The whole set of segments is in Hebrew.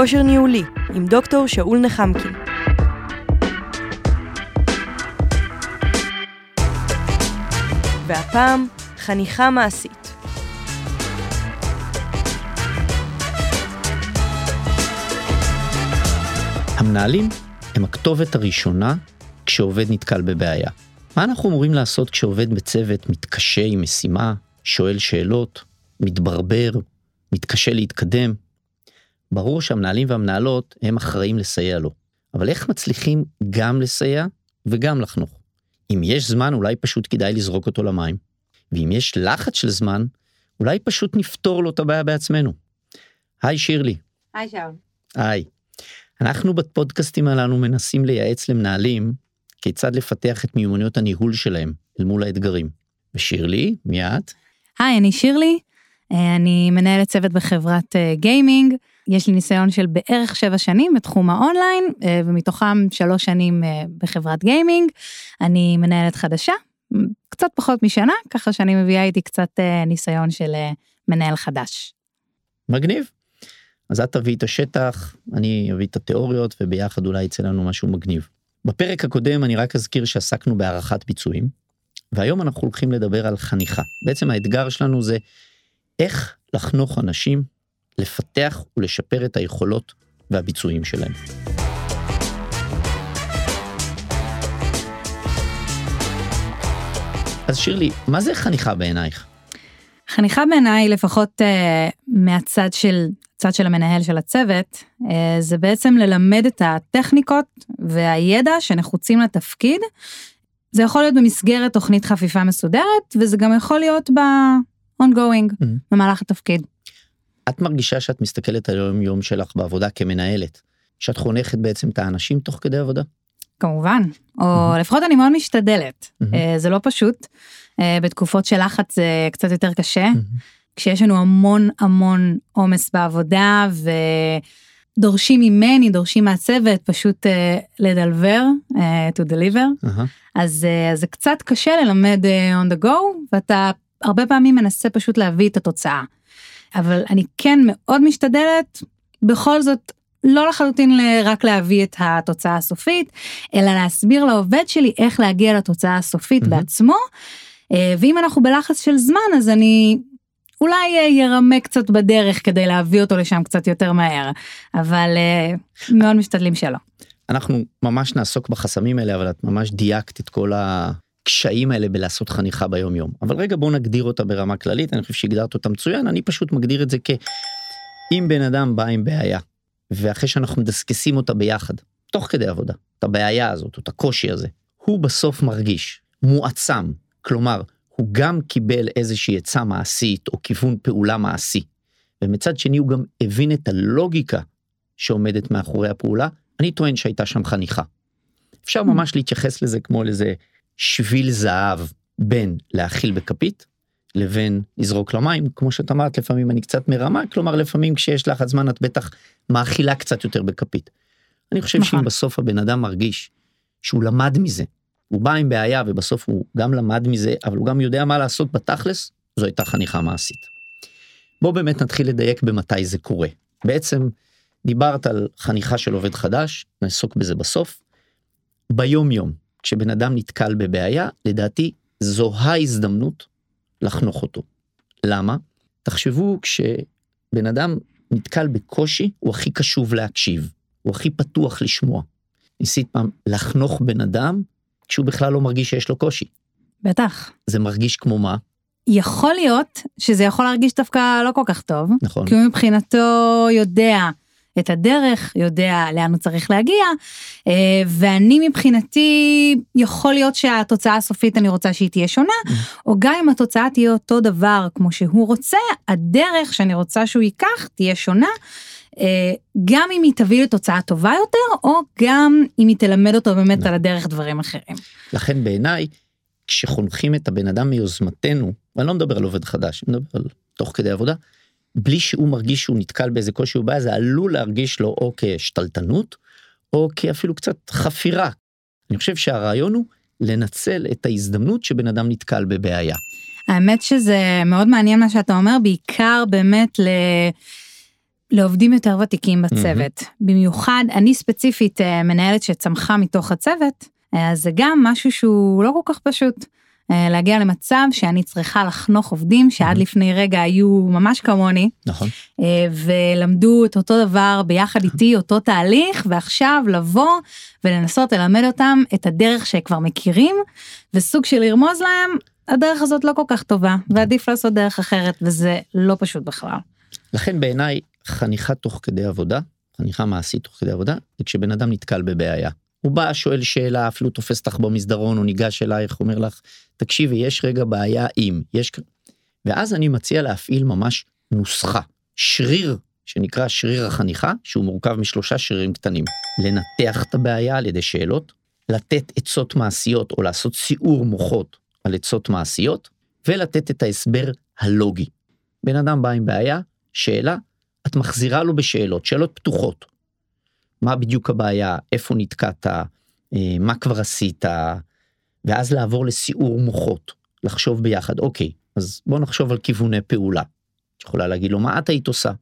כושר ניהולי עם דוקטור שאול נחמקין. והפעם, חניכה מעשית. המנהלים הם הכתובת הראשונה כשעובד נתקל בבעיה. מה אנחנו אמורים לעשות כשעובד בצוות מתקשה עם משימה, שואל שאלות, מתברבר, מתקשה להתקדם? ברור שהמנהלים והמנהלות הם אחראים לסייע לו, אבל איך מצליחים גם לסייע וגם לחנוך? אם יש זמן אולי פשוט כדאי לזרוק אותו למים, ואם יש לחץ של זמן, אולי פשוט נפתור לו את הבעיה בעצמנו. היי שירלי. היי שאול. היי. אנחנו בפודקאסטים הללו מנסים לייעץ למנהלים כיצד לפתח את מיומנויות הניהול שלהם אל מול האתגרים. ושירלי, מי את? היי, אני שירלי, אה, אני מנהלת צוות בחברת אה, gaming, יש לי ניסיון של בערך שבע שנים בתחום האונליין, אה, ומתוכם שלוש שנים בחברת gaming. אני מנהלת חדשה, קצת פחות משנה, ככה שאני מביאה איתי קצת ניסיון של מנהל חדש. מגניב. אז את תביאי את השטח, אני אביא את התיאוריות, וביחד אולי יצא לנו משהו מגניב. בפרק הקודם אני רק אזכיר שעסקנו בהערכת ביצועים, והיום אנחנו הולכים לדבר על חניכה. בעצם האתגר שלנו זה איך לחנוך אנשים, לפתח ולשפר את היכולות והביצועים שלהם. אז שירלי, מה זה חניכה בעינייך? חניכה בעיניי, לפחות uh, מהצד של, צד של המנהל של הצוות, uh, זה בעצם ללמד את הטכניקות והידע שנחוצים לתפקיד. זה יכול להיות במסגרת תוכנית חפיפה מסודרת, וזה גם יכול להיות ב-ongoing, mm-hmm. במהלך התפקיד. את מרגישה שאת מסתכלת על היום יום שלך בעבודה כמנהלת, שאת חונכת בעצם את האנשים תוך כדי עבודה? כמובן, או mm-hmm. לפחות אני מאוד משתדלת, mm-hmm. זה לא פשוט. אה, בתקופות של לחץ זה קצת יותר קשה, mm-hmm. כשיש לנו המון המון עומס בעבודה ודורשים ממני, דורשים מהצוות פשוט uh, לדלבר, uh, to deliver, uh-huh. אז uh, זה קצת קשה ללמד uh, on the go, ואתה הרבה פעמים מנסה פשוט להביא את התוצאה. אבל אני כן מאוד משתדלת בכל זאת לא לחלוטין רק להביא את התוצאה הסופית, אלא להסביר לעובד שלי איך להגיע לתוצאה הסופית mm-hmm. בעצמו. אה, ואם אנחנו בלחץ של זמן אז אני אולי אה, ירמה קצת בדרך כדי להביא אותו לשם קצת יותר מהר, אבל אה, מאוד משתדלים שלא. אנחנו ממש נעסוק בחסמים האלה, אבל את ממש דייקת את כל הקשיים האלה בלעשות חניכה ביום יום. אבל רגע בוא נגדיר אותה ברמה כללית, אני חושב שהגדרת אותה מצוין, אני פשוט מגדיר את זה כאם בן אדם בא עם בעיה, ואחרי שאנחנו מדסקסים אותה ביחד, תוך כדי עבודה, את הבעיה הזאת, או את הקושי הזה, הוא בסוף מרגיש מועצם, כלומר, הוא גם קיבל איזושהי עצה מעשית או כיוון פעולה מעשי, ומצד שני הוא גם הבין את הלוגיקה שעומדת מאחורי הפעולה, אני טוען שהייתה שם חניכה. אפשר mm. ממש להתייחס לזה כמו לאיזה שביל זהב בין להאכיל בכפית לבין לזרוק למים, כמו שאת אמרת, לפעמים אני קצת מרמה, כלומר לפעמים כשיש לך זמן את בטח מאכילה קצת יותר בכפית. אני חושב שאם נכון. בסוף הבן אדם מרגיש שהוא למד מזה, הוא בא עם בעיה ובסוף הוא גם למד מזה, אבל הוא גם יודע מה לעשות בתכלס, זו הייתה חניכה מעשית. בוא באמת נתחיל לדייק במתי זה קורה. בעצם דיברת על חניכה של עובד חדש, נעסוק בזה בסוף. ביום יום, כשבן אדם נתקל בבעיה, לדעתי זו ההזדמנות לחנוך אותו. למה? תחשבו כשבן אדם נתקל בקושי, הוא הכי קשוב להקשיב, הוא הכי פתוח לשמוע. ניסית פעם לחנוך בן אדם כשהוא בכלל לא מרגיש שיש לו קושי. בטח. זה מרגיש כמו מה? יכול להיות שזה יכול להרגיש דווקא לא כל כך טוב. נכון. כי הוא מבחינתו יודע את הדרך, יודע לאן הוא צריך להגיע, אה, ואני מבחינתי, יכול להיות שהתוצאה הסופית אני רוצה שהיא תהיה שונה. או גם אם התוצאה תהיה אותו דבר כמו שהוא רוצה, הדרך שאני רוצה שהוא ייקח תהיה שונה. אה, גם אם היא תביא לתוצאה טובה יותר, או גם אם היא תלמד אותו באמת על הדרך דברים אחרים. לכן בעיניי, כשחונכים את הבן אדם מיוזמתנו, ואני לא מדבר על עובד חדש, אני מדבר על תוך כדי עבודה, בלי שהוא מרגיש שהוא נתקל באיזה קושי או בעיה, זה עלול להרגיש לו או כשתלטנות, או כאפילו קצת חפירה. אני חושב שהרעיון הוא לנצל את ההזדמנות שבן אדם נתקל בבעיה. האמת שזה מאוד מעניין מה שאתה אומר, בעיקר באמת ל... לעובדים יותר ותיקים בצוות. במיוחד, אני ספציפית אה, מנהלת שצמחה מתוך הצוות, אה, אז זה גם משהו שהוא לא כל כך פשוט. אה, להגיע למצב שאני צריכה לחנוך עובדים שעד לפני רגע היו ממש כמוני, נכון. אה, ולמדו את אותו דבר ביחד איתי, אותו תהליך, ועכשיו לבוא ולנסות ללמד אותם את הדרך שכבר מכירים, וסוג של לרמוז להם, הדרך הזאת לא כל כך טובה, ועדיף לעשות דרך אחרת, וזה לא פשוט בכלל. לכן בעיניי חניכה תוך כדי עבודה, חניכה מעשית תוך כדי עבודה, זה כשבן אדם נתקל בבעיה. הוא בא, שואל שאלה, אפילו תופס אותך במסדרון, הוא ניגש אלייך, אומר לך, תקשיבי, יש רגע בעיה אם, יש... ואז אני מציע להפעיל ממש נוסחה, שריר שנקרא שריר החניכה, שהוא מורכב משלושה שרירים קטנים. לנתח את הבעיה על ידי שאלות, לתת עצות מעשיות או לעשות סיעור מוחות על עצות מעשיות, ולתת את ההסבר הלוגי. בן אדם בא עם בעיה, שאלה, את מחזירה לו בשאלות, שאלות פתוחות. מה בדיוק הבעיה, איפה נתקעת, אה, מה כבר עשית, ואז לעבור לסיעור מוחות, לחשוב ביחד, אוקיי, אז בוא נחשוב על כיווני פעולה. את יכולה להגיד לו מה את היית עושה,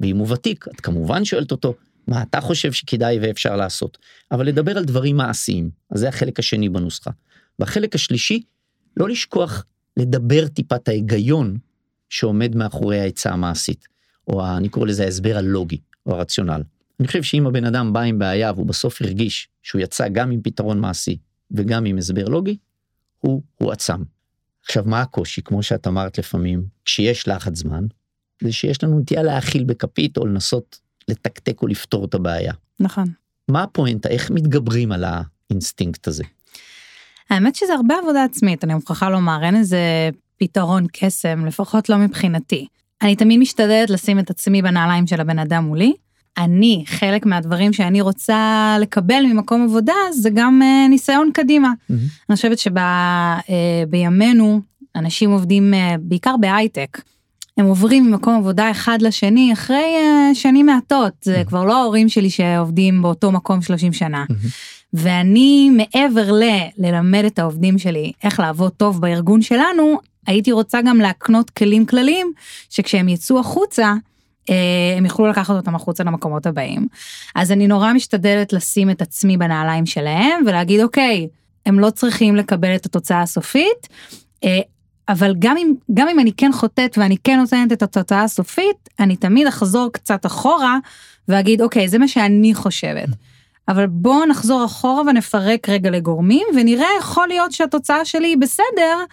ואם הוא ותיק, את כמובן שואלת אותו, מה אתה חושב שכדאי ואפשר לעשות, אבל לדבר על דברים מעשיים, אז זה החלק השני בנוסחה. והחלק השלישי, לא לשכוח לדבר טיפה את ההיגיון שעומד מאחורי העצה המעשית, או אני קורא לזה ההסבר הלוגי, או הרציונל. אני חושב שאם הבן אדם בא עם בעיה והוא בסוף הרגיש שהוא יצא גם עם פתרון מעשי וגם עם הסבר לוגי, הוא הועצם. עכשיו מה הקושי כמו שאת אמרת לפעמים כשיש לחץ זמן זה שיש לנו נטייה להאכיל בכפית או לנסות לתקתק או לפתור את הבעיה. נכון. מה הפואנטה איך מתגברים על האינסטינקט הזה. האמת שזה הרבה עבודה עצמית, אני מוכרחה לומר, אין איזה פתרון קסם, לפחות לא מבחינתי. אני תמיד משתדלת לשים את עצמי בנעליים של הבן אדם מולי, אני, חלק מהדברים שאני רוצה לקבל ממקום עבודה, זה גם אה, ניסיון קדימה. Mm-hmm. אני חושבת שבימינו, uh, אנשים עובדים uh, בעיקר בהייטק. הם עוברים ממקום עבודה אחד לשני אחרי uh, שנים מעטות, זה mm-hmm. כבר לא ההורים שלי שעובדים באותו מקום 30 שנה. Mm-hmm. ואני מעבר ל... ללמד את העובדים שלי איך לעבוד טוב בארגון שלנו, הייתי רוצה גם להקנות כלים כלליים, שכשהם יצאו החוצה, אה, הם יוכלו לקחת אותם החוצה למקומות הבאים. אז אני נורא משתדלת לשים את עצמי בנעליים שלהם ולהגיד אוקיי, הם לא צריכים לקבל את התוצאה הסופית, אה, אבל גם אם, גם אם אני כן חוטאת ואני כן נותנת את התוצאה הסופית, אני תמיד אחזור קצת אחורה ואגיד אוקיי, זה מה שאני חושבת. אבל בואו נחזור אחורה ונפרק רגע לגורמים ונראה יכול להיות שהתוצאה שלי היא בסדר,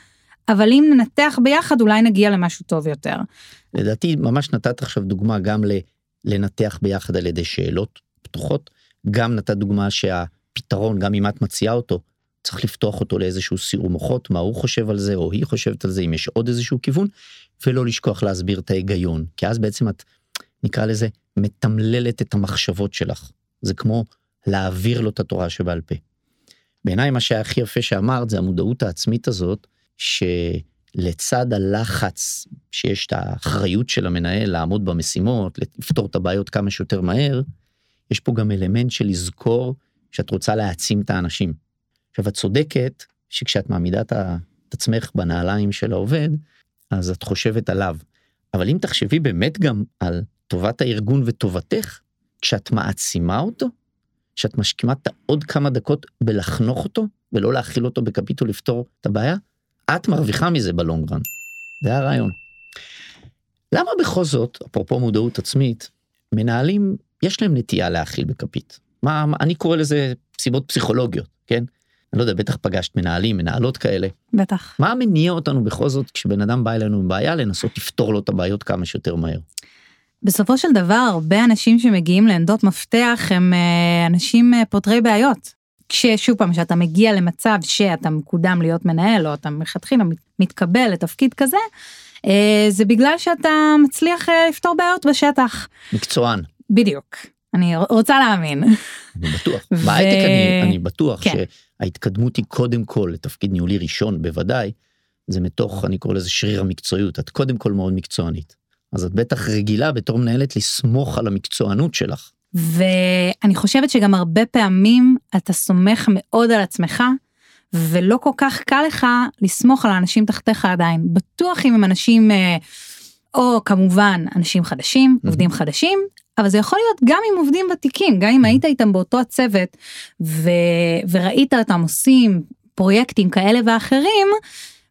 אבל אם ננתח ביחד אולי נגיע למשהו טוב יותר. לדעתי ממש נתת עכשיו דוגמה גם לנתח ביחד על ידי שאלות פתוחות, גם נתת דוגמה שהפתרון, גם אם את מציעה אותו, צריך לפתוח אותו לאיזשהו סיעור מוחות, מה הוא חושב על זה, או היא חושבת על זה, אם יש עוד איזשהו כיוון, ולא לשכוח להסביר את ההיגיון, כי אז בעצם את, נקרא לזה, מתמללת את המחשבות שלך. זה כמו להעביר לו את התורה שבעל פה. בעיניי מה שהיה הכי יפה שאמרת זה המודעות העצמית הזאת, ש... לצד הלחץ שיש את האחריות של המנהל לעמוד במשימות, לפתור את הבעיות כמה שיותר מהר, יש פה גם אלמנט של לזכור שאת רוצה להעצים את האנשים. עכשיו את צודקת שכשאת מעמידה את עצמך בנעליים של העובד, אז את חושבת עליו. אבל אם תחשבי באמת גם על טובת הארגון וטובתך, כשאת מעצימה אותו, כשאת משכימה עוד כמה דקות בלחנוך אותו, ולא להכיל אותו בכפית ולפתור את הבעיה, את מרוויחה מזה בלונגרן. זה הרעיון. למה בכל זאת, אפרופו מודעות עצמית, מנהלים, יש להם נטייה להאכיל בכפית. מה, מה, אני קורא לזה סיבות פסיכולוגיות, כן? אני לא יודע, בטח פגשת מנהלים, מנהלות כאלה. בטח. מה מניע אותנו בכל זאת, כשבן אדם בא אלינו עם בעיה, לנסות לפתור לו את הבעיות כמה שיותר מהר? בסופו של דבר, הרבה אנשים שמגיעים לעמדות מפתח הם אה, אנשים אה, פותרי בעיות. כששוב פעם, כשאתה מגיע למצב שאתה מקודם להיות מנהל, או אתה מלכתחילה מתקבל לתפקיד כזה, אה, זה בגלל שאתה מצליח אה, לפתור בעיות בשטח. מקצוען. בדיוק. אני רוצה להאמין. אני בטוח. ו... בהייטק אני, אני בטוח כן. שההתקדמות היא קודם כל לתפקיד ניהולי ראשון בוודאי, זה מתוך, אני קורא לזה שריר המקצועיות, את קודם כל מאוד מקצוענית. אז את בטח רגילה בתור מנהלת לסמוך על המקצוענות שלך. ואני חושבת שגם הרבה פעמים אתה סומך מאוד על עצמך, ולא כל כך קל לך לסמוך על האנשים תחתיך עדיין. בטוח אם הם אנשים, אה, או כמובן אנשים חדשים, עובדים חדשים, אבל זה יכול להיות גם עם עובדים ותיקים, גם אם היית איתם באותו הצוות ו... וראית אותם עושים פרויקטים כאלה ואחרים,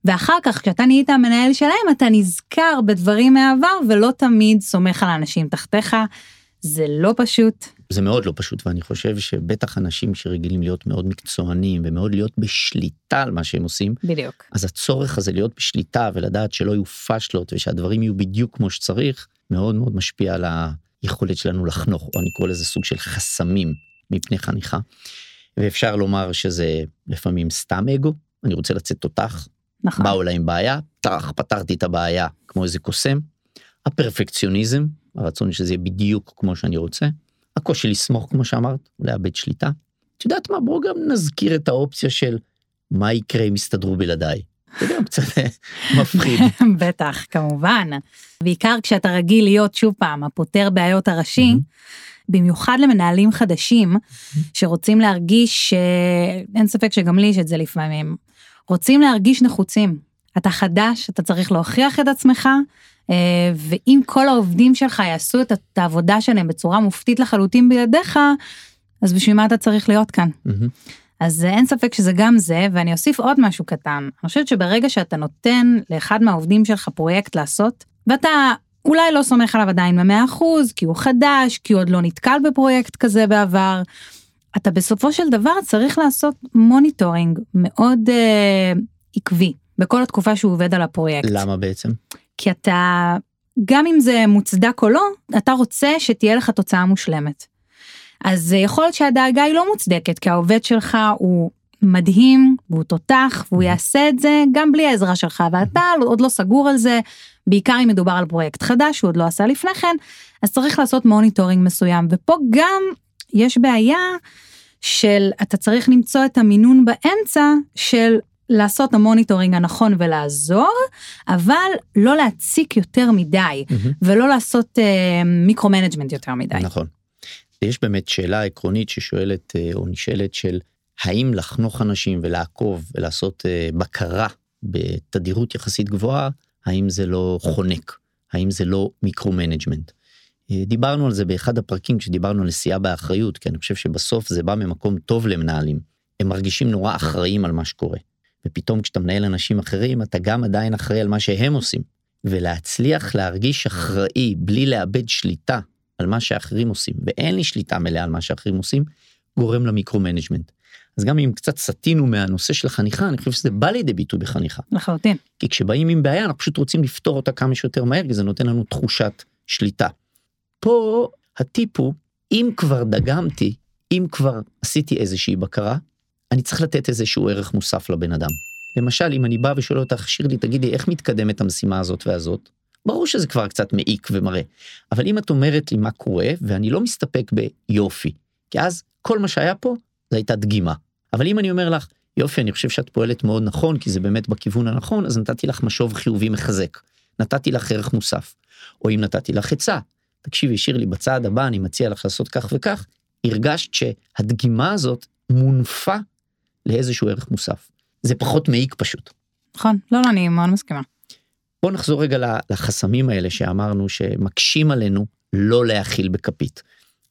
ואחר כך כשאתה נהיית המנהל שלהם אתה נזכר בדברים מהעבר ולא תמיד סומך על האנשים תחתיך. זה לא פשוט. זה מאוד לא פשוט ואני חושב שבטח אנשים שרגילים להיות מאוד מקצוענים ומאוד להיות בשליטה על מה שהם עושים. בדיוק. אז הצורך הזה להיות בשליטה ולדעת שלא יהיו פאשלות ושהדברים יהיו בדיוק כמו שצריך מאוד מאוד משפיע על היכולת שלנו לחנוך או אני קורא לזה סוג של חסמים מפני חניכה. ואפשר לומר שזה לפעמים סתם אגו אני רוצה לצאת תותח נכון. באו אליי עם בעיה, טח, פתרתי את הבעיה כמו איזה קוסם. הפרפקציוניזם, הרצון שזה יהיה בדיוק כמו שאני רוצה. הקושי לסמוך כמו שאמרת, לאבד שליטה. את יודעת מה, בואו גם נזכיר את האופציה של מה יקרה אם יסתדרו בלעדיי. זה גם קצת מפחיד. בטח, כמובן. בעיקר כשאתה רגיל להיות שוב פעם הפותר בעיות הראשי, במיוחד למנהלים חדשים שרוצים להרגיש, אין ספק שגם לי יש את זה לפעמים, רוצים להרגיש נחוצים. אתה חדש, אתה צריך להוכיח את עצמך, אה, ואם כל העובדים שלך יעשו את העבודה שלהם בצורה מופתית לחלוטין בלעדיך, אז בשביל מה אתה צריך להיות כאן? אז אין ספק שזה גם זה, ואני אוסיף עוד משהו קטן. אני חושבת שברגע שאתה נותן לאחד מהעובדים שלך פרויקט לעשות, ואתה אולי לא סומך עליו עדיין במאה אחוז, כי הוא חדש, כי הוא עוד לא נתקל בפרויקט כזה בעבר, אתה בסופו של דבר צריך לעשות monitoring מאוד אה, עקבי בכל התקופה שהוא עובד על הפרויקט. למה בעצם? כי אתה, גם אם זה מוצדק או לא, אתה רוצה שתהיה לך תוצאה מושלמת. אז יכול להיות שהדאגה היא לא מוצדקת, כי העובד שלך הוא מדהים, והוא תותח, והוא יעשה את זה גם בלי העזרה שלך, ואתה עוד לא סגור על זה, בעיקר אם מדובר על פרויקט חדש שהוא עוד לא עשה לפני כן, אז צריך לעשות monitoring מסוים, ופה גם יש בעיה של אתה צריך למצוא את המינון באמצע של לעשות ה monitoring הנכון ולעזור, אבל לא להציק יותר מדי, mm-hmm. ולא לעשות אה, micro-management יותר מדי. נכון. יש באמת שאלה עקרונית ששואלת אה, או נשאלת של האם לחנוך אנשים ולעקוב ולעשות אה, בקרה בתדירות יחסית גבוהה, האם זה לא חונק, האם זה לא micro-management. אה, דיברנו על זה באחד הפרקים כשדיברנו על נשיאה באחריות, כי אני חושב שבסוף זה בא ממקום טוב למנהלים. הם מרגישים נורא אחראים על מה שקורה. ופתאום כשאתה מנהל אנשים אחרים, אתה גם עדיין אחראי על מה שהם עושים. ולהצליח להרגיש אחראי בלי לאבד שליטה על מה שאחרים עושים, ואין לי שליטה מלאה על מה שאחרים עושים, גורם ל micro-management. אז גם אם קצת סטינו מהנושא של חניכה, אני חושב שזה בא לידי ביטוי בחניכה. לחלוטין. כי כשבאים עם בעיה, אנחנו פשוט רוצים לפתור אותה כמה שיותר מהר, כי זה נותן לנו תחושת שליטה. פה הטיפ הוא, אם כבר דגמתי, אם כבר עשיתי איזושהי בקרה, אני צריך לתת איזשהו ערך מוסף לבן אדם. למשל, אם אני בא ושואל אותך, שירלי, תגידי, איך מתקדמת המשימה הזאת והזאת? ברור שזה כבר קצת מעיק ומראה. אבל אם את אומרת לי מה קורה, ואני לא מסתפק ביופי, כי אז כל מה שהיה פה, זה הייתה דגימה. אבל אם אני אומר לך, יופי, אני חושב שאת פועלת מאוד נכון, כי זה באמת בכיוון הנכון, אז נתתי לך משוב חיובי מחזק. נתתי לך ערך מוסף. או אם נתתי לך עצה, תקשיבי שירלי בצעד הבא אני מציע לך לעשות כך וכך, הרגשת שהדגימה הזאת מונפה לאיזשהו ערך מוסף. זה פחות מעיק פשוט. נכון, לא, לא, אני מאוד מסכימה. בוא נחזור רגע לחסמים האלה שאמרנו שמקשים עלינו לא להכיל בכפית.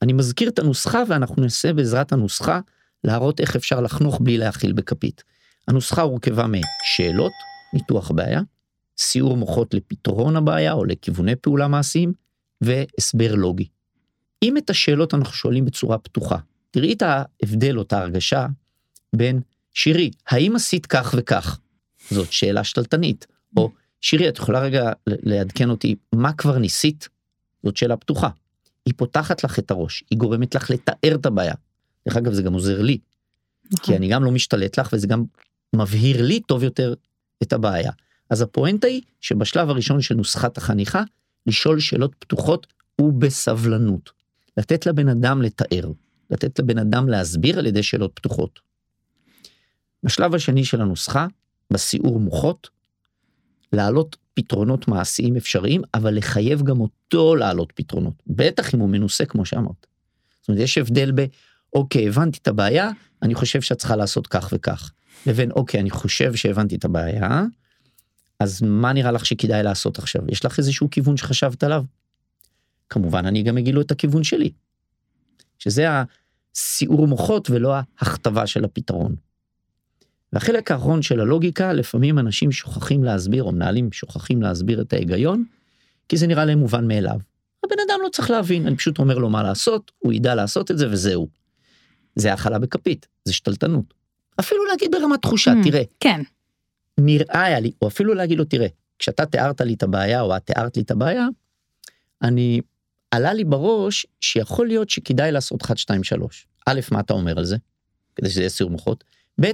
אני מזכיר את הנוסחה ואנחנו ננסה בעזרת הנוסחה להראות איך אפשר לחנוך בלי להכיל בכפית. הנוסחה הורכבה משאלות, ניתוח בעיה, סיור מוחות לפתרון הבעיה או לכיווני פעולה מעשיים, והסבר לוגי. אם את השאלות אנחנו שואלים בצורה פתוחה, תראי את ההבדל או את ההרגשה בין שירי, האם עשית כך וכך? זאת שאלה שתלטנית. או שירי, את יכולה רגע לעדכן אותי, מה כבר ניסית? זאת שאלה פתוחה. היא פותחת לך את הראש, היא גורמת לך לתאר את הבעיה. דרך אגב, זה גם עוזר לי. נכון. כי אני גם לא משתלט לך וזה גם מבהיר לי טוב יותר את הבעיה. אז הפואנטה היא שבשלב הראשון של נוסחת החניכה, לשאול שאלות פתוחות ובסבלנות. לתת לבן אדם לתאר, לתת לבן אדם להסביר על ידי שאלות פתוחות. בשלב השני של הנוסחה, בסיעור מוחות, להעלות פתרונות מעשיים אפשריים, אבל לחייב גם אותו להעלות פתרונות, בטח אם הוא מנוסה כמו שאמרת. זאת אומרת, יש הבדל ב, אוקיי, הבנתי את הבעיה, אני חושב שאת צריכה לעשות כך וכך, לבין, אוקיי, אני חושב שהבנתי את הבעיה, אז מה נראה לך שכדאי לעשות עכשיו? יש לך איזשהו כיוון שחשבת עליו? כמובן אני גם אגיד לו את הכיוון שלי. שזה הסיעור מוחות ולא ההכתבה של הפתרון. והחלק האחרון של הלוגיקה, לפעמים אנשים שוכחים להסביר, או מנהלים שוכחים להסביר את ההיגיון, כי זה נראה להם מובן מאליו. הבן אדם לא צריך להבין, אני פשוט אומר לו מה לעשות, הוא ידע לעשות את זה וזהו. זה האכלה בכפית, זה שתלטנות. אפילו להגיד ברמת תחושה, Mm. תראה, כן. נראה היה לי, או אפילו להגיד לו, תראה, כשאתה תיארת לי את הבעיה, או את תיארת לי את הבעיה, אני, עלה לי בראש שיכול להיות שכדאי לעשות 1, 2, 3. א', מה אתה אומר על זה? כדי שזה יהיה סיור מוחות. ב',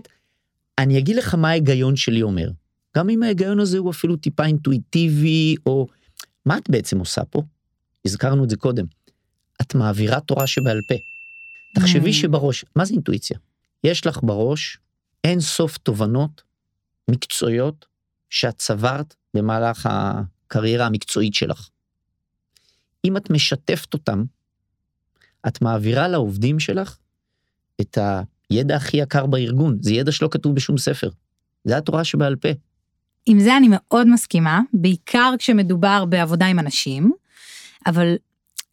אני אגיד לך מה ההיגיון שלי אומר. גם אם ההיגיון הזה הוא אפילו טיפה אינטואיטיבי, או מה את בעצם עושה פה? הזכרנו את זה קודם. את מעבירה תורה שבעל פה. תחשבי Mm. שבראש, מה זה אינטואיציה? יש לך בראש אין סוף תובנות מקצועיות שאת צברת במהלך הקריירה המקצועית שלך. אם את משתפת אותם, את מעבירה לעובדים שלך את הידע הכי יקר בארגון, זה ידע שלא כתוב בשום ספר. זה התורה שבעל פה. עם זה אני מאוד מסכימה, בעיקר כשמדובר בעבודה עם אנשים, אבל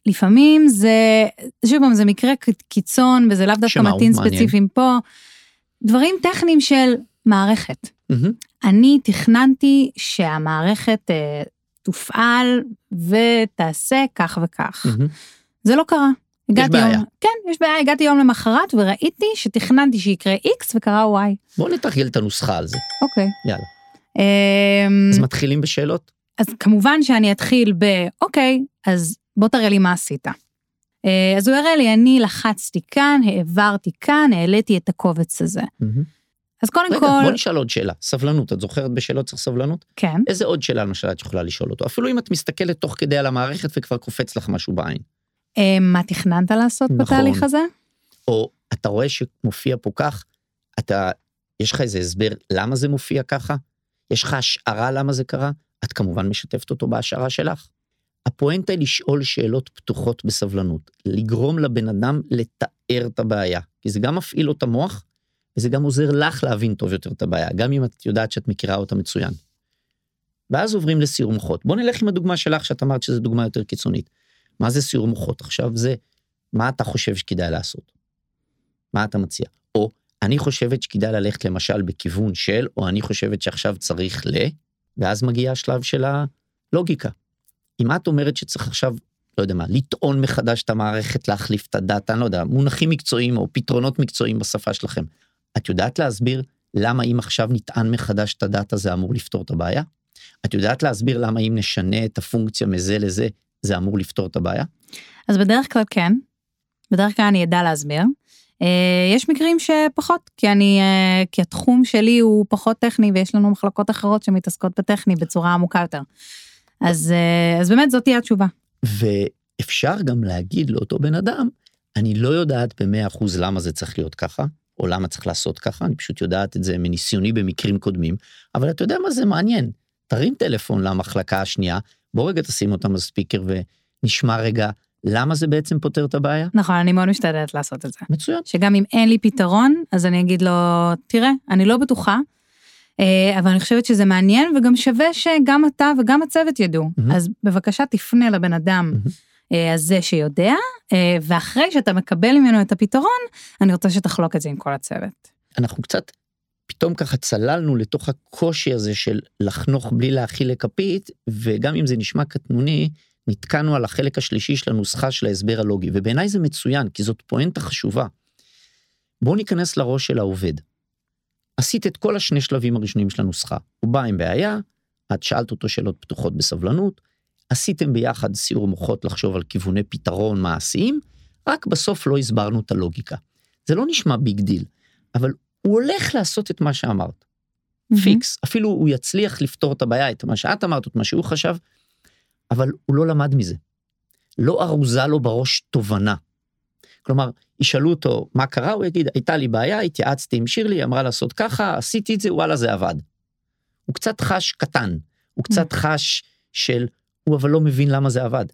לפעמים זה, שוב פעם, זה מקרה קיצון, וזה לאו דווקא? מתאים. ספציפיים פה, דברים טכניים של מערכת. מהמם. אני תכננתי שהמערכת אה, תופעל ותעשה כך וכך. מהמם. זה לא קרה. הגעתי בעיה. יום, כן, יש בעיה, הגעתי יום למחרת וראיתי שתכננתי שיקרה X וקרה Y. בואו נתרגל את הנוסחה על זה. אוקיי. יאללה. אמ, אז מתחילים בשאלות? אז כמובן שאני אתחיל ב, אוקיי, אז בוא תראה לי מה עשית. אה, אז הוא הראה לי, אני לחצתי כאן, העברתי כאן, העליתי את הקובץ הזה. אז קודם רגע, כל, בוא נשאל עוד שאלה. סבלנות, את זוכרת בשאלות צריך סבלנות? כן, איזה עוד שאלה למשל את יכולה לשאול אותו? אפילו אם את מסתכלת תוך כדי על המערכת וכבר קופץ לך משהו בעין. אה, מה תכננת לעשות נכון. בתהליך הזה? או אתה רואה שמופיע פה כך, אתה, יש לך איזה הסבר למה זה מופיע ככה? יש לך השערה למה זה קרה? את כמובן משתפת אותו בהשערה שלך. הפואנטה היא לשאול שאלות פתוחות בסבלנות, לגרום לבן אדם לתאר את הבעיה, כי זה גם מפעיל לו את המוח, וזה גם עוזר לך להבין טוב יותר את הבעיה, גם אם את יודעת שאת מכירה אותה מצוין. ואז עוברים לסיור מוחות. בוא נלך עם הדוגמה שלך, שאת אמרת שזו דוגמה יותר קיצונית. מה זה סיור מוחות? עכשיו זה, מה אתה חושב שכדאי לעשות? מה אתה מציע? או, אני חושבת שכדאי ללכת למשל בכיוון של, או אני חושבת שעכשיו צריך ל, ואז מגיע השלב של הלוגיקה. אם את אומרת שצריך עכשיו, לא יודע מה, לטעון מחדש את המערכת, להחליף את הדאטה, אני לא יודע, מונחים מקצועיים או פתרונות מקצועיים בשפה שלכם, את יודעת להסביר למה אם עכשיו נטען מחדש את הדאטה זה אמור לפתור את הבעיה? את יודעת להסביר למה אם נשנה את הפונקציה מזה לזה, זה אמור לפתור את הבעיה? אז בדרך כלל כן, בדרך כלל אני אדע להסביר. אה, יש מקרים שפחות, כי אני, אה, כי התחום שלי הוא פחות טכני ויש לנו מחלקות אחרות שמתעסקות בטכני בצורה עמוקה יותר. אז, אה, אז באמת זאת תהיה התשובה. ואפשר גם להגיד לאותו בן אדם, אני לא יודעת במאה אחוז למה זה צריך להיות ככה, או למה צריך לעשות ככה, אני פשוט יודעת את זה מניסיוני במקרים קודמים, אבל אתה יודע מה זה מעניין, תרים טלפון למחלקה השנייה, בוא רגע תשים אותם על ספיקר ונשמע רגע למה זה בעצם פותר את הבעיה. נכון, אני מאוד משתדלת לעשות את זה. מצוין. שגם אם אין לי פתרון, אז אני אגיד לו, תראה, אני לא בטוחה, אה, אבל אני חושבת שזה מעניין, וגם שווה שגם אתה וגם הצוות ידעו. מהמם. אז בבקשה תפנה לבן אדם. אה, הזה שיודע, אה, ואחרי שאתה מקבל ממנו את הפתרון, אני רוצה שתחלוק את זה עם כל הצוות. אנחנו קצת פתאום ככה צללנו לתוך הקושי הזה של לחנוך בלי להכיל לכפית, וגם אם זה נשמע קטנוני, נתקענו על החלק השלישי של הנוסחה של ההסבר הלוגי, ובעיניי זה מצוין, כי זאת פואנטה חשובה. בואו ניכנס לראש של העובד. עשית את כל השני שלבים הראשונים של הנוסחה. הוא בא עם בעיה, את שאלת אותו שאלות פתוחות בסבלנות, עשיתם ביחד סיעור מוחות לחשוב על כיווני פתרון מעשיים, רק בסוף לא הסברנו את הלוגיקה. זה לא נשמע big deal, אבל הוא הולך לעשות את מה שאמרת. פיקס, אפילו הוא יצליח לפתור את הבעיה, את מה שאת אמרת, את מה שהוא חשב, אבל הוא לא למד מזה. לא ארוזה לו בראש תובנה. כלומר, ישאלו אותו מה קרה, הוא יגיד, הייתה לי בעיה, התייעצתי עם שירלי, אמרה לעשות ככה, עשיתי את זה, וואלה, זה עבד. הוא קצת חש קטן, הוא קצת חש של, הוא אבל לא מבין למה זה עבד.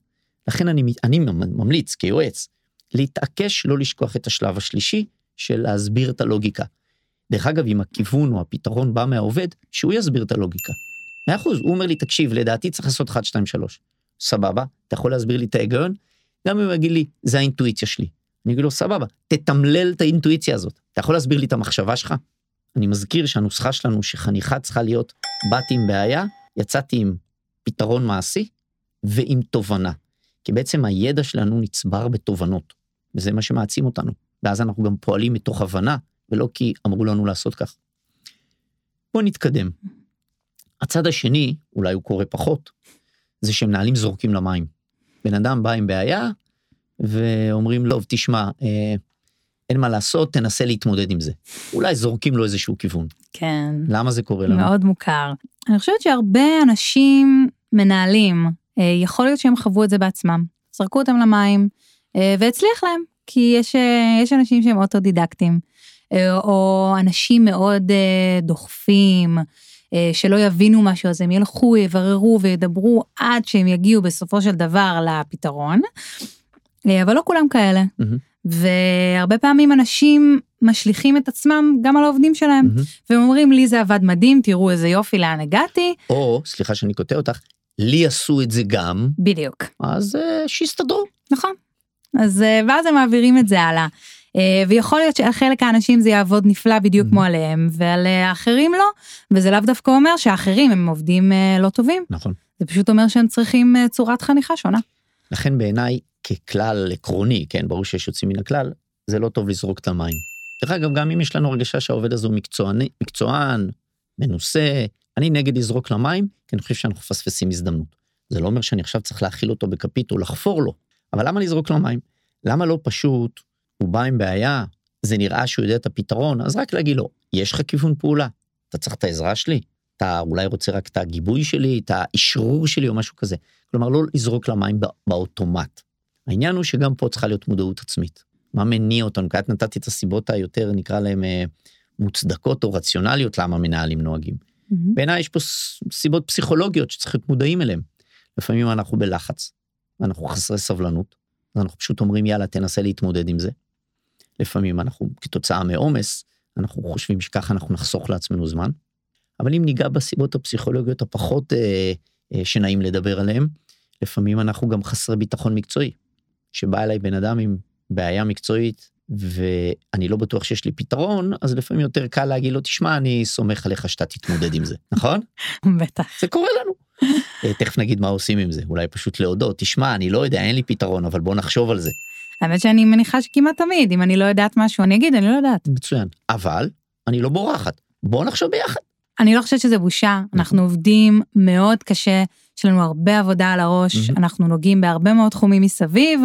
לכן אני, אני ממליץ כיועץ, להתעקש לא לשכוח את השלב השלישי של להסביר את הלוגיקה. דרך אגב, אם הכיוון או הפתרון בא מהעובד, שהוא יסביר את הלוגיקה. מאה אחוז, הוא אומר לי, תקשיב, לדעתי צריך לעשות 1, 2, 3. סבבה, אתה יכול להסביר לי את ההיגיון? גם אם הוא יגיד לי, זה האינטואיציה שלי. אני אגיד לו, סבבה, תתמלל את האינטואיציה הזאת. אתה יכול להסביר לי את המחשבה שלך? אני מזכיר שהנוסחה שלנו שחניכה צריכה להיות, באתי עם בעיה, יצאתי עם פתרון מעשי ועם תובנה. כי בעצם הידע שלנו נצבר בתובנות, וזה מה שמעצים אותנו. ואז אנחנו גם פועלים מתוך הבנה, ולא כי אמרו לנו לעשות כך. בוא נתקדם. הצד השני, אולי הוא קורה פחות, זה שמנהלים זורקים למים. בן אדם בא עם בעיה, ואומרים לו, תשמע, אה, אין מה לעשות, תנסה להתמודד עם זה. אולי זורקים לו איזשהו כיוון. כן. למה זה קורה לנו? מאוד מוכר. אני חושבת שהרבה אנשים מנהלים, אה, יכול להיות שהם חוו את זה בעצמם. זרקו אותם למים, אה, והצליח להם, כי יש, אה, יש אנשים שהם אוטודידקטים, או אנשים מאוד אה, דוחפים, אה, שלא יבינו משהו, אז הם ילכו, יבררו וידברו עד שהם יגיעו בסופו של דבר לפתרון. אה, אבל לא כולם כאלה. מהמם. והרבה פעמים אנשים משליכים את עצמם גם על העובדים שלהם, מהמם. והם אומרים לי זה עבד מדהים, תראו איזה יופי לאן הגעתי, או, סליחה שאני קוטע אותך, לי עשו את זה גם, בדיוק, אז אה, שיסתדרו. נכון. אז אה, ואז הם מעבירים את זה הלאה. אה, ויכול להיות שעל חלק האנשים זה יעבוד נפלא בדיוק Mhm. כמו עליהם, ועל אה, האחרים לא, וזה לאו דווקא אומר שהאחרים הם עובדים אה, לא טובים, נכון. זה פשוט אומר שהם צריכים צורת חניכה שונה. לכן בעיניי, ככלל עקרוני, כן, ברור שיש יוצאים מן הכלל, זה לא טוב לזרוק את המים. דרך אגב, גם אם יש לנו הרגשה שהעובד הזה הוא מקצועני, מקצוען, מנוסה, אני נגד לזרוק למים, כי אני חושב שאנחנו מפספסים הזדמנות. זה לא אומר שאני עכשיו צריך להאכיל אותו בכפית או לחפור לו, אבל למה לזרוק לו מים? למה לא פשוט, הוא בא עם בעיה, זה נראה שהוא יודע את הפתרון, אז רק להגיד לו, יש לך כיוון פעולה, אתה צריך את העזרה שלי, אתה אולי רוצה רק את הגיבוי שלי, את האשרור שלי או משהו כזה. כלומר, לא לזרוק למים בא- באוטומט. העניין הוא שגם פה צריכה להיות מודעות עצמית. מה מניע אותנו? כעת נתתי את הסיבות היותר, נקרא להם, אה, מוצדקות או רציונליות למה מנהלים נוהגים. בעיניי יש פה סיבות פסיכולוגיות שצריך להיות מודעים אליהן. לפעמים אנחנו בלחץ, אנחנו חסרי סבלנות, אז אנחנו פשוט אומרים יאללה תנסה להתמודד עם זה. לפעמים אנחנו כתוצאה מעומס, אנחנו חושבים שככה אנחנו נחסוך לעצמנו זמן. אבל אם ניגע בסיבות הפסיכולוגיות הפחות אה, אה, שנעים לדבר עליהן, לפעמים אנחנו גם חסרי ביטחון מקצועי. שבא אליי בן אדם עם בעיה מקצועית ואני לא בטוח שיש לי פתרון, אז לפעמים יותר קל להגיד לו, תשמע, אני סומך עליך שאתה תתמודד עם זה, נכון? בטח. זה קורה לנו. אה, תכף נגיד מה עושים עם זה, אולי פשוט להודות, תשמע, אני לא יודע, אין לי פתרון, אבל בוא נחשוב על זה. האמת שאני מניחה שכמעט תמיד, אם אני לא יודעת משהו, אני אגיד, אני לא יודעת. מצוין. אבל, אני לא בורחת, בוא נחשוב ביחד. אני לא חושבת שזה בושה, אנחנו עובדים מאוד קשה, יש לנו הרבה עבודה על הראש. אנחנו נוגעים בהרבה מאוד תחומים מסביב,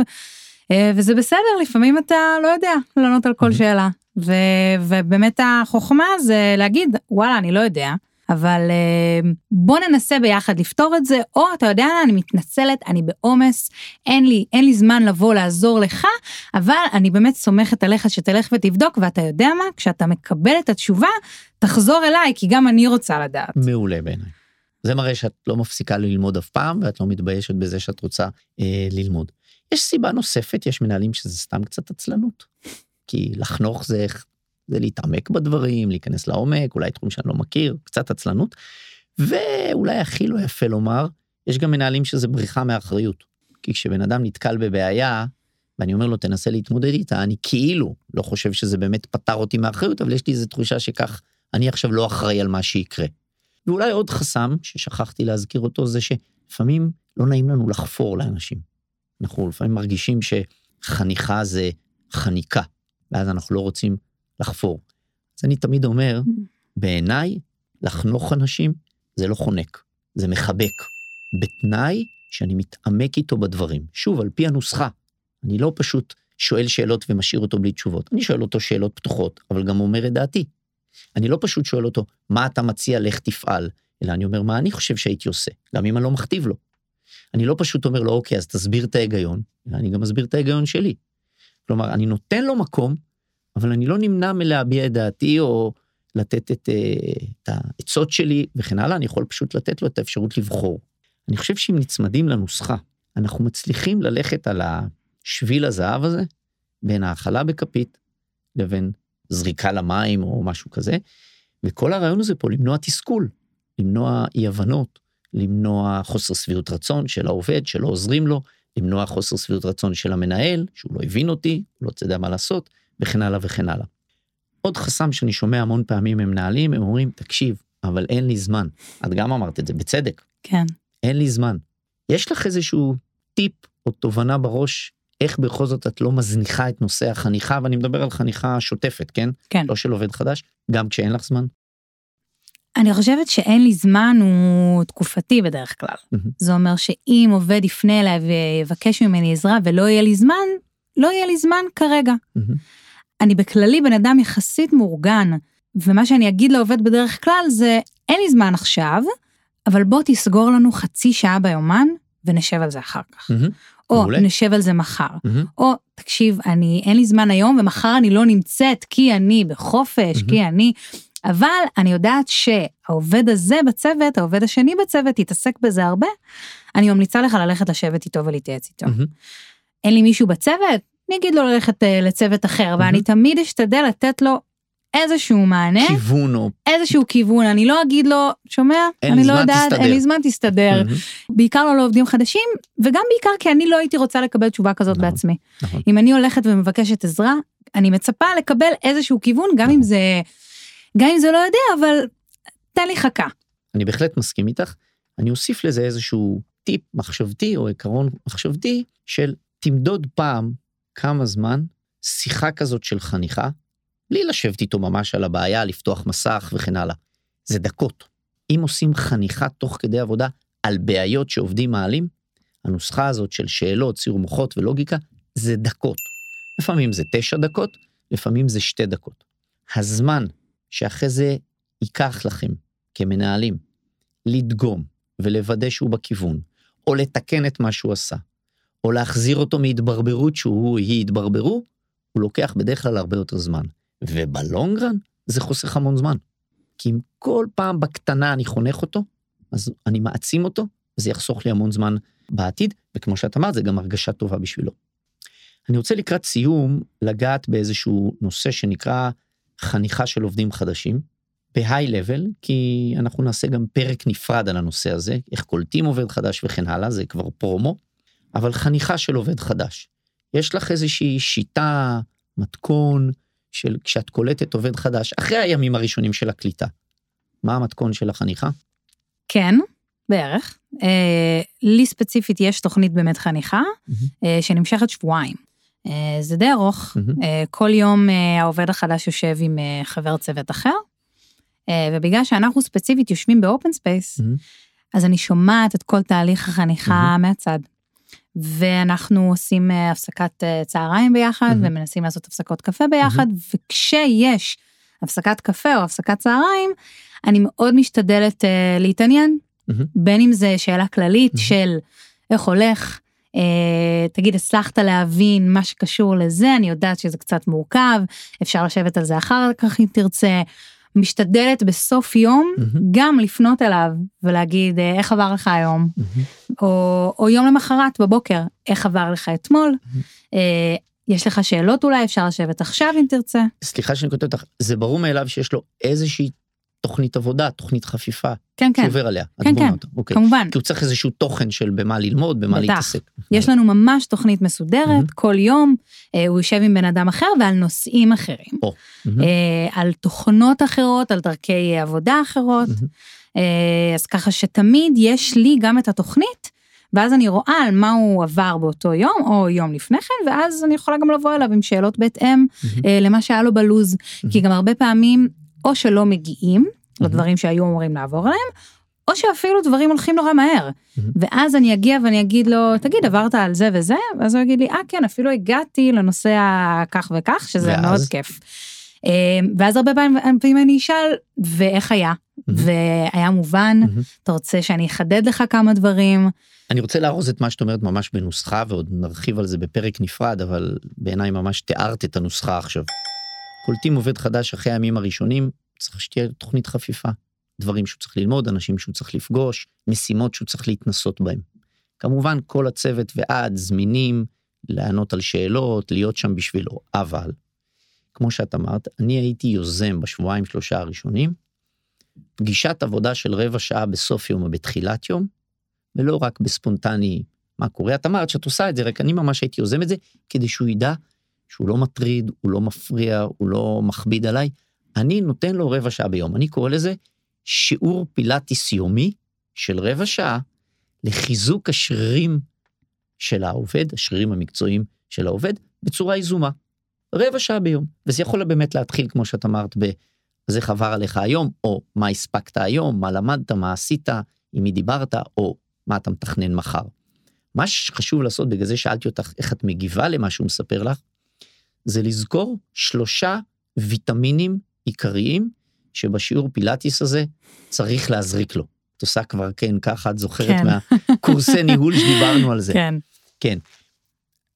אה, וזה בסדר, לפעמים אתה לא יודע לענות על כל. שאלה. ו- ובאמת החוכמה זה להגיד, וואלה, אני לא יודע, אבל אה, בוא ננסה ביחד לפתור את זה, או אתה יודע, אני מתנצלת, אני בעומס, אין לי, אין לי זמן לבוא לעזור לך, אבל אני באמת סומכת עליך שתלך ותבדוק, ואתה יודע מה, כשאתה מקבל את התשובה, תחזור אליי, כי גם אני רוצה לדעת. מעולה בעיניי. זה מראה שאת לא מפסיקה ללמוד אף פעם, ואת לא מתביישת בזה שאת רוצה אה, ללמוד. יש סיבה נוספת, יש מנהלים שזה סתם קצת עצלנות. כי לחנוך זה, זה להתעמק בדברים, להיכנס לעומק, אולי תחום שאני לא מכיר, קצת עצלנות. ואולי הכי לא יפה לומר, יש גם מנהלים שזה בריחה מאחריות. כי כשבן אדם נתקל בבעיה, ואני אומר לו תנסה להתמודד איתה, אני כאילו לא חושב שזה באמת פטר אותי מאחריות, אבל יש לי איזו תחושה שכך אני עכשיו לא אחראי על מה שיקרה. ואולי עוד חסם ששכחתי להזכיר אותו זה שלפעמים לא נעים לנו לחפור לאנשים. אנחנו לפעמים מרגישים שחניכה זה חניקה, ואז אנחנו לא רוצים לחפור. אז אני תמיד אומר, בעיניי, לחנוך אנשים זה לא חונק, זה מחבק. בתנאי שאני מתעמק איתו בדברים. שוב, על פי הנוסחה. אני לא פשוט שואל שאלות ומשאיר אותו בלי תשובות. אני שואל אותו שאלות פתוחות, אבל גם אומר את דעתי. אני לא פשוט שואל אותו, מה אתה מציע, לך תפעל, אלא אני אומר, מה אני חושב שהייתי עושה, גם אם אני לא מכתיב לו. אני לא פשוט אומר לו, אוקיי, אז תסביר את ההיגיון, אלא אני גם מסביר את ההיגיון שלי. כלומר, אני נותן לו מקום, אבל אני לא נמנע מלהביע את דעתי, או לתת את, אה, את העצות שלי וכן הלאה, אני יכול פשוט לתת לו את האפשרות לבחור. אני חושב שאם נצמדים לנוסחה, אנחנו מצליחים ללכת על השביל הזהב הזה, בין האכלה בכפית לבין זריקה למים או משהו כזה, וכל הרעיון הזה פה למנוע תסכול, למנוע אי הבנות, למנוע חוסר שביעות רצון של העובד שלא עוזרים לו, למנוע חוסר שביעות רצון של המנהל, שהוא לא הבין אותי, לא יודע מה לעשות, וכן הלאה וכן הלאה. עוד חסם שאני שומע המון פעמים ממנהלים, הם אומרים, תקשיב, אבל אין לי זמן. את גם אמרת את זה, בצדק. כן. אין לי זמן. יש לך איזשהו טיפ או תובנה בראש איך בכל זאת את לא מזניחה את נושא החניכה, ואני מדבר על חניכה שוטפת, כן? כן. לא של עובד חדש, גם כשאין לך זמן. אני חושבת שאין לי זמן הוא תקופתי בדרך כלל. מהמם. זה אומר שאם עובד יפנה אליי ויבקש ממני עזרה ולא יהיה לי זמן, לא יהיה לי זמן כרגע. מהמם. אני בכללי בן אדם יחסית מאורגן, ומה שאני אגיד לעובד בדרך כלל זה, אין לי זמן עכשיו, אבל בוא תסגור לנו חצי שעה ביומן ונשב על זה אחר כך. מהמם. או מעולה. נשב על זה מחר. מהמם. או תקשיב, אני, אין לי זמן היום ומחר אני לא נמצאת כי אני בחופש, מהמם. כי אני... אבל אני יודעת שהעובד הזה בצוות, העובד השני בצוות, יתעסק בזה הרבה, אני ממליצה לך ללכת לשבת איתו ולהתייעץ איתו. מהמם. אין לי מישהו בצוות, אני אגיד לו ללכת אה, לצוות אחר, אבל מהמם. אני תמיד אשתדל לתת לו איזשהו מענה, כיוון או... איזשהו כיוון, אני לא אגיד לו, שומע, אני לא יודעת, תסתדר." אין לי זמן, תסתדר. מהמם. בעיקר לא לעובדים חדשים, וגם בעיקר כי אני לא הייתי רוצה לקבל תשובה כזאת נכון, בעצמי. נכון. אם אני הולכת ומבקשת עזרה, אני מצפה לקבל איזשהו כיוון, גם נכון. אם זה, גם אם זה לא יודע, אבל תן לי חכה. אני בהחלט מסכים איתך. אני אוסיף לזה איזשהו טיפ מחשבתי או עיקרון מחשבתי של תמדוד פעם כמה זמן שיחה כזאת של חניכה, בלי לשבת איתו ממש על הבעיה, לפתוח מסך וכן הלאה. זה דקות. אם עושים חניכה תוך כדי עבודה על בעיות שעובדים מעלים, הנוסחה הזאת של שאלות, ציור מוחות ולוגיקה, זה דקות. לפעמים זה תשע דקות, לפעמים זה שתי דקות. הזמן שאחרי זה ייקח לכם כמנהלים לדגום ולוודא שהוא בכיוון, או לתקן את מה שהוא עשה, או להחזיר אותו מהתברברות שהוא היא התברברו, הוא לוקח בדרך כלל הרבה יותר זמן. ובלונגרן זה חוסך המון זמן. כי אם כל פעם בקטנה אני חונך אותו, אז אני מעצים אותו, וזה יחסוך לי המון זמן בעתיד, וכמו שאת אמרת, זה גם הרגשה טובה בשבילו. אני רוצה לקראת סיום לגעת באיזשהו נושא שנקרא חניכה של עובדים חדשים, בהיי לבל, כי אנחנו נעשה גם פרק נפרד על הנושא הזה, איך קולטים עובד חדש וכן הלאה, זה כבר פרומו, אבל חניכה של עובד חדש. יש לך איזושהי שיטה, מתכון, של כשאת קולטת עובד חדש, אחרי הימים הראשונים של הקליטה. מה המתכון של החניכה? כן, בערך. אה, לי ספציפית יש תוכנית באמת חניכה, אה, שנמשכת שבועיים. אה, זה די ארוך, מהמם. אה, כל יום אה, העובד החדש יושב עם אה, חבר צוות אחר, אה, ובגלל שאנחנו ספציפית יושבים ב open space, מהמם. אז אני שומעת את כל תהליך החניכה מהמם. מהצד. ואנחנו עושים אה, הפסקת אה, צהריים ביחד, מהמם. ומנסים לעשות הפסקות קפה ביחד, וכשיש הפסקת קפה או הפסקת צהריים, אני מאוד משתדלת אה, להתעניין, מהמם. בין אם זה שאלה כללית מהמם. של איך הולך, אה, תגיד, הצלחת להבין מה שקשור לזה, אני יודעת שזה קצת מורכב, אפשר לשבת על זה אחר כך אם תרצה. משתדלת בסוף יום מהמם. גם לפנות אליו ולהגיד אה, איך עבר לך היום, מהמם. או, או יום למחרת בבוקר, איך עבר לך אתמול, מהמם. אה, יש לך שאלות אולי, אפשר לשבת עכשיו אם תרצה. סליחה שאני כותב אותך, זה ברור מאליו שיש לו איזושהי תוכנית עבודה, תוכנית חפיפה, כן, כן, שעובר עליה. כן, כן, אוקיי. כמובן. כי הוא צריך איזשהו תוכן של במה ללמוד, במה בטח. להתעסק. יש לנו ממש תוכנית מסודרת, מהמם. כל יום אה, הוא יושב עם בן אדם אחר ועל נושאים אחרים. או, מהמם. אה, על תוכנות אחרות, על דרכי עבודה אחרות. מהמם. אה, אז ככה שתמיד יש לי גם את התוכנית, ואז אני רואה על מה הוא עבר באותו יום, או יום לפני כן, ואז אני יכולה גם לבוא אליו עם שאלות בהתאם מהמם. אה, למה שהיה לו בלוז. כי גם הרבה פעמים, או שלא מגיעים מהמם. לדברים שהיו אמורים לעבור עליהם, או שאפילו דברים הולכים נורא מהר. מהמם. ואז אני אגיע ואני אגיד לו, תגיד, עברת על זה וזה? ואז הוא יגיד לי, אה, כן, אפילו הגעתי לנושא הכך וכך, שזה ואז? מאוד כיף. אה, ואז הרבה פעמים אני אשאל, ואיך היה? מהמם. והיה מובן, מהמם. אתה רוצה שאני אחדד לך כמה דברים? אני רוצה לארוז את מה שאת אומרת ממש בנוסחה, ועוד נרחיב על זה בפרק נפרד, אבל בעיניי ממש תיארת את הנוסחה עכשיו. קולטים עובד חדש אחרי הימים הראשונים, צריך שתהיה תוכנית חפיפה. דברים שהוא צריך ללמוד, אנשים שהוא צריך לפגוש, משימות שהוא צריך להתנסות בהם. כמובן, כל הצוות ועד זמינים לענות על שאלות, להיות שם בשבילו, אבל, כמו שאת אמרת, אני הייתי יוזם בשבועיים שלושה הראשונים, פגישת עבודה של רבע שעה בסוף יום או בתחילת יום, ולא רק בספונטני מה קורה. את אמרת שאת עושה את זה, רק אני ממש הייתי יוזם את זה, כדי שהוא ידע שהוא לא מטריד, הוא לא מפריע, הוא לא מכביד עליי. אני נותן לו רבע שעה ביום. אני קורא לזה שיעור פילאטיס יומי של רבע שעה לחיזוק השרירים של העובד, השרירים המקצועיים של העובד, בצורה יזומה. רבע שעה ביום. וזה יכול באמת להתחיל, כמו שאת אמרת, ב... אז איך עבר עליך היום, או מה הספקת היום, מה למדת, מה עשית, עם מי דיברת, או מה אתה מתכנן מחר. מה שחשוב לעשות, בגלל זה שאלתי אותך איך את מגיבה למה שהוא מספר לך, זה לזכור שלושה ויטמינים עיקריים שבשיעור פילאטיס הזה צריך להזריק לו. את עושה כבר כן ככה, את זוכרת כן. מהקורסי ניהול שדיברנו על זה. כן. כן.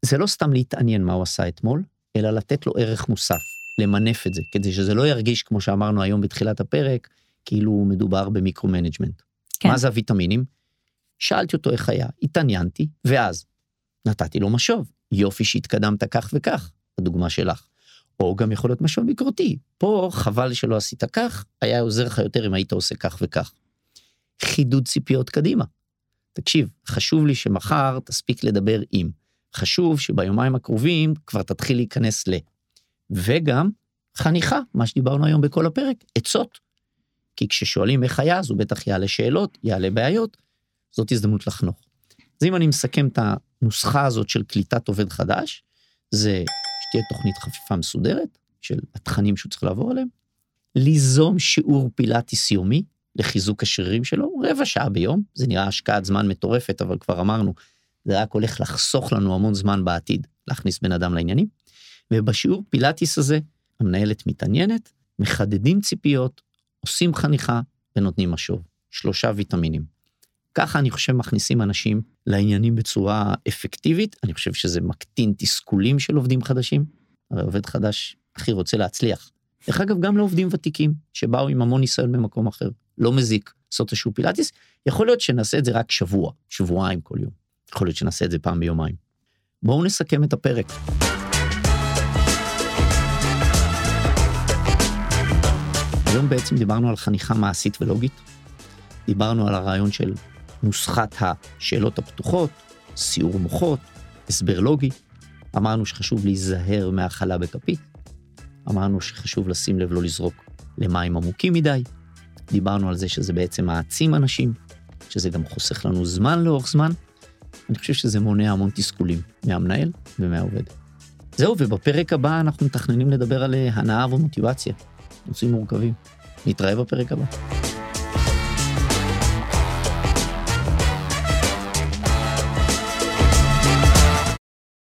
זה לא סתם להתעניין מה הוא עשה אתמול, אלא לתת לו ערך מוסף, למנף את זה, כדי שזה לא ירגיש, כמו שאמרנו היום בתחילת הפרק, כאילו מדובר ב micro-management. כן. מה זה הוויטמינים? שאלתי אותו איך היה, התעניינתי, ואז נתתי לו משוב. יופי שהתקדמת כך וכך, הדוגמה שלך. או גם יכול להיות משוב ביקורתי. פה חבל שלא עשית כך, היה עוזר לך יותר אם היית עושה כך וכך. חידוד ציפיות קדימה. תקשיב, חשוב לי שמחר תספיק לדבר עם. חשוב שביומיים הקרובים כבר תתחיל להיכנס ל... וגם חניכה, מה שדיברנו היום בכל הפרק, עצות. כי כששואלים איך היה, אז הוא בטח יעלה שאלות, יעלה בעיות, זאת הזדמנות לחנוך. אז אם אני מסכם את הנוסחה הזאת של קליטת עובד חדש, זה שתהיה תוכנית חפיפה מסודרת של התכנים שהוא צריך לעבור עליהם, ליזום שיעור פילאטיס יומי לחיזוק השרירים שלו, רבע שעה ביום, זה נראה השקעת זמן מטורפת, אבל כבר אמרנו, זה רק הולך לחסוך לנו המון זמן בעתיד, להכניס בן אדם לעניינים. ובשיעור פילאטיס הזה, המנהלת מתעניינת, מחדדים ציפיות, עושים חניכה ונותנים משוב. שלושה ויטמינים. ככה אני חושב מכניסים אנשים לעניינים בצורה אפקטיבית, אני חושב שזה מקטין תסכולים של עובדים חדשים. הרי עובד חדש הכי רוצה להצליח. דרך אגב, גם לעובדים ותיקים שבאו עם המון ניסיון במקום אחר, לא מזיק לעשות איזשהו פילאטיס, יכול להיות שנעשה את זה רק שבוע, שבועיים כל יום. יכול להיות שנעשה את זה פעם ביומיים. בואו נסכם את הפרק. היום בעצם דיברנו על חניכה מעשית ולוגית. דיברנו על הרעיון של נוסחת השאלות הפתוחות, סיעור מוחות, הסבר לוגי. אמרנו שחשוב להיזהר מהאכלה בכפית. אמרנו שחשוב לשים לב לא לזרוק למים עמוקים מדי. דיברנו על זה שזה בעצם מעצים אנשים, שזה גם חוסך לנו זמן לאורך זמן. אני חושב שזה מונע המון תסכולים מהמנהל ומהעובד. זהו, ובפרק הבא אנחנו מתכננים לדבר על הנאה ומוטיבציה. נושאים מורכבים. נתראה בפרק הבא.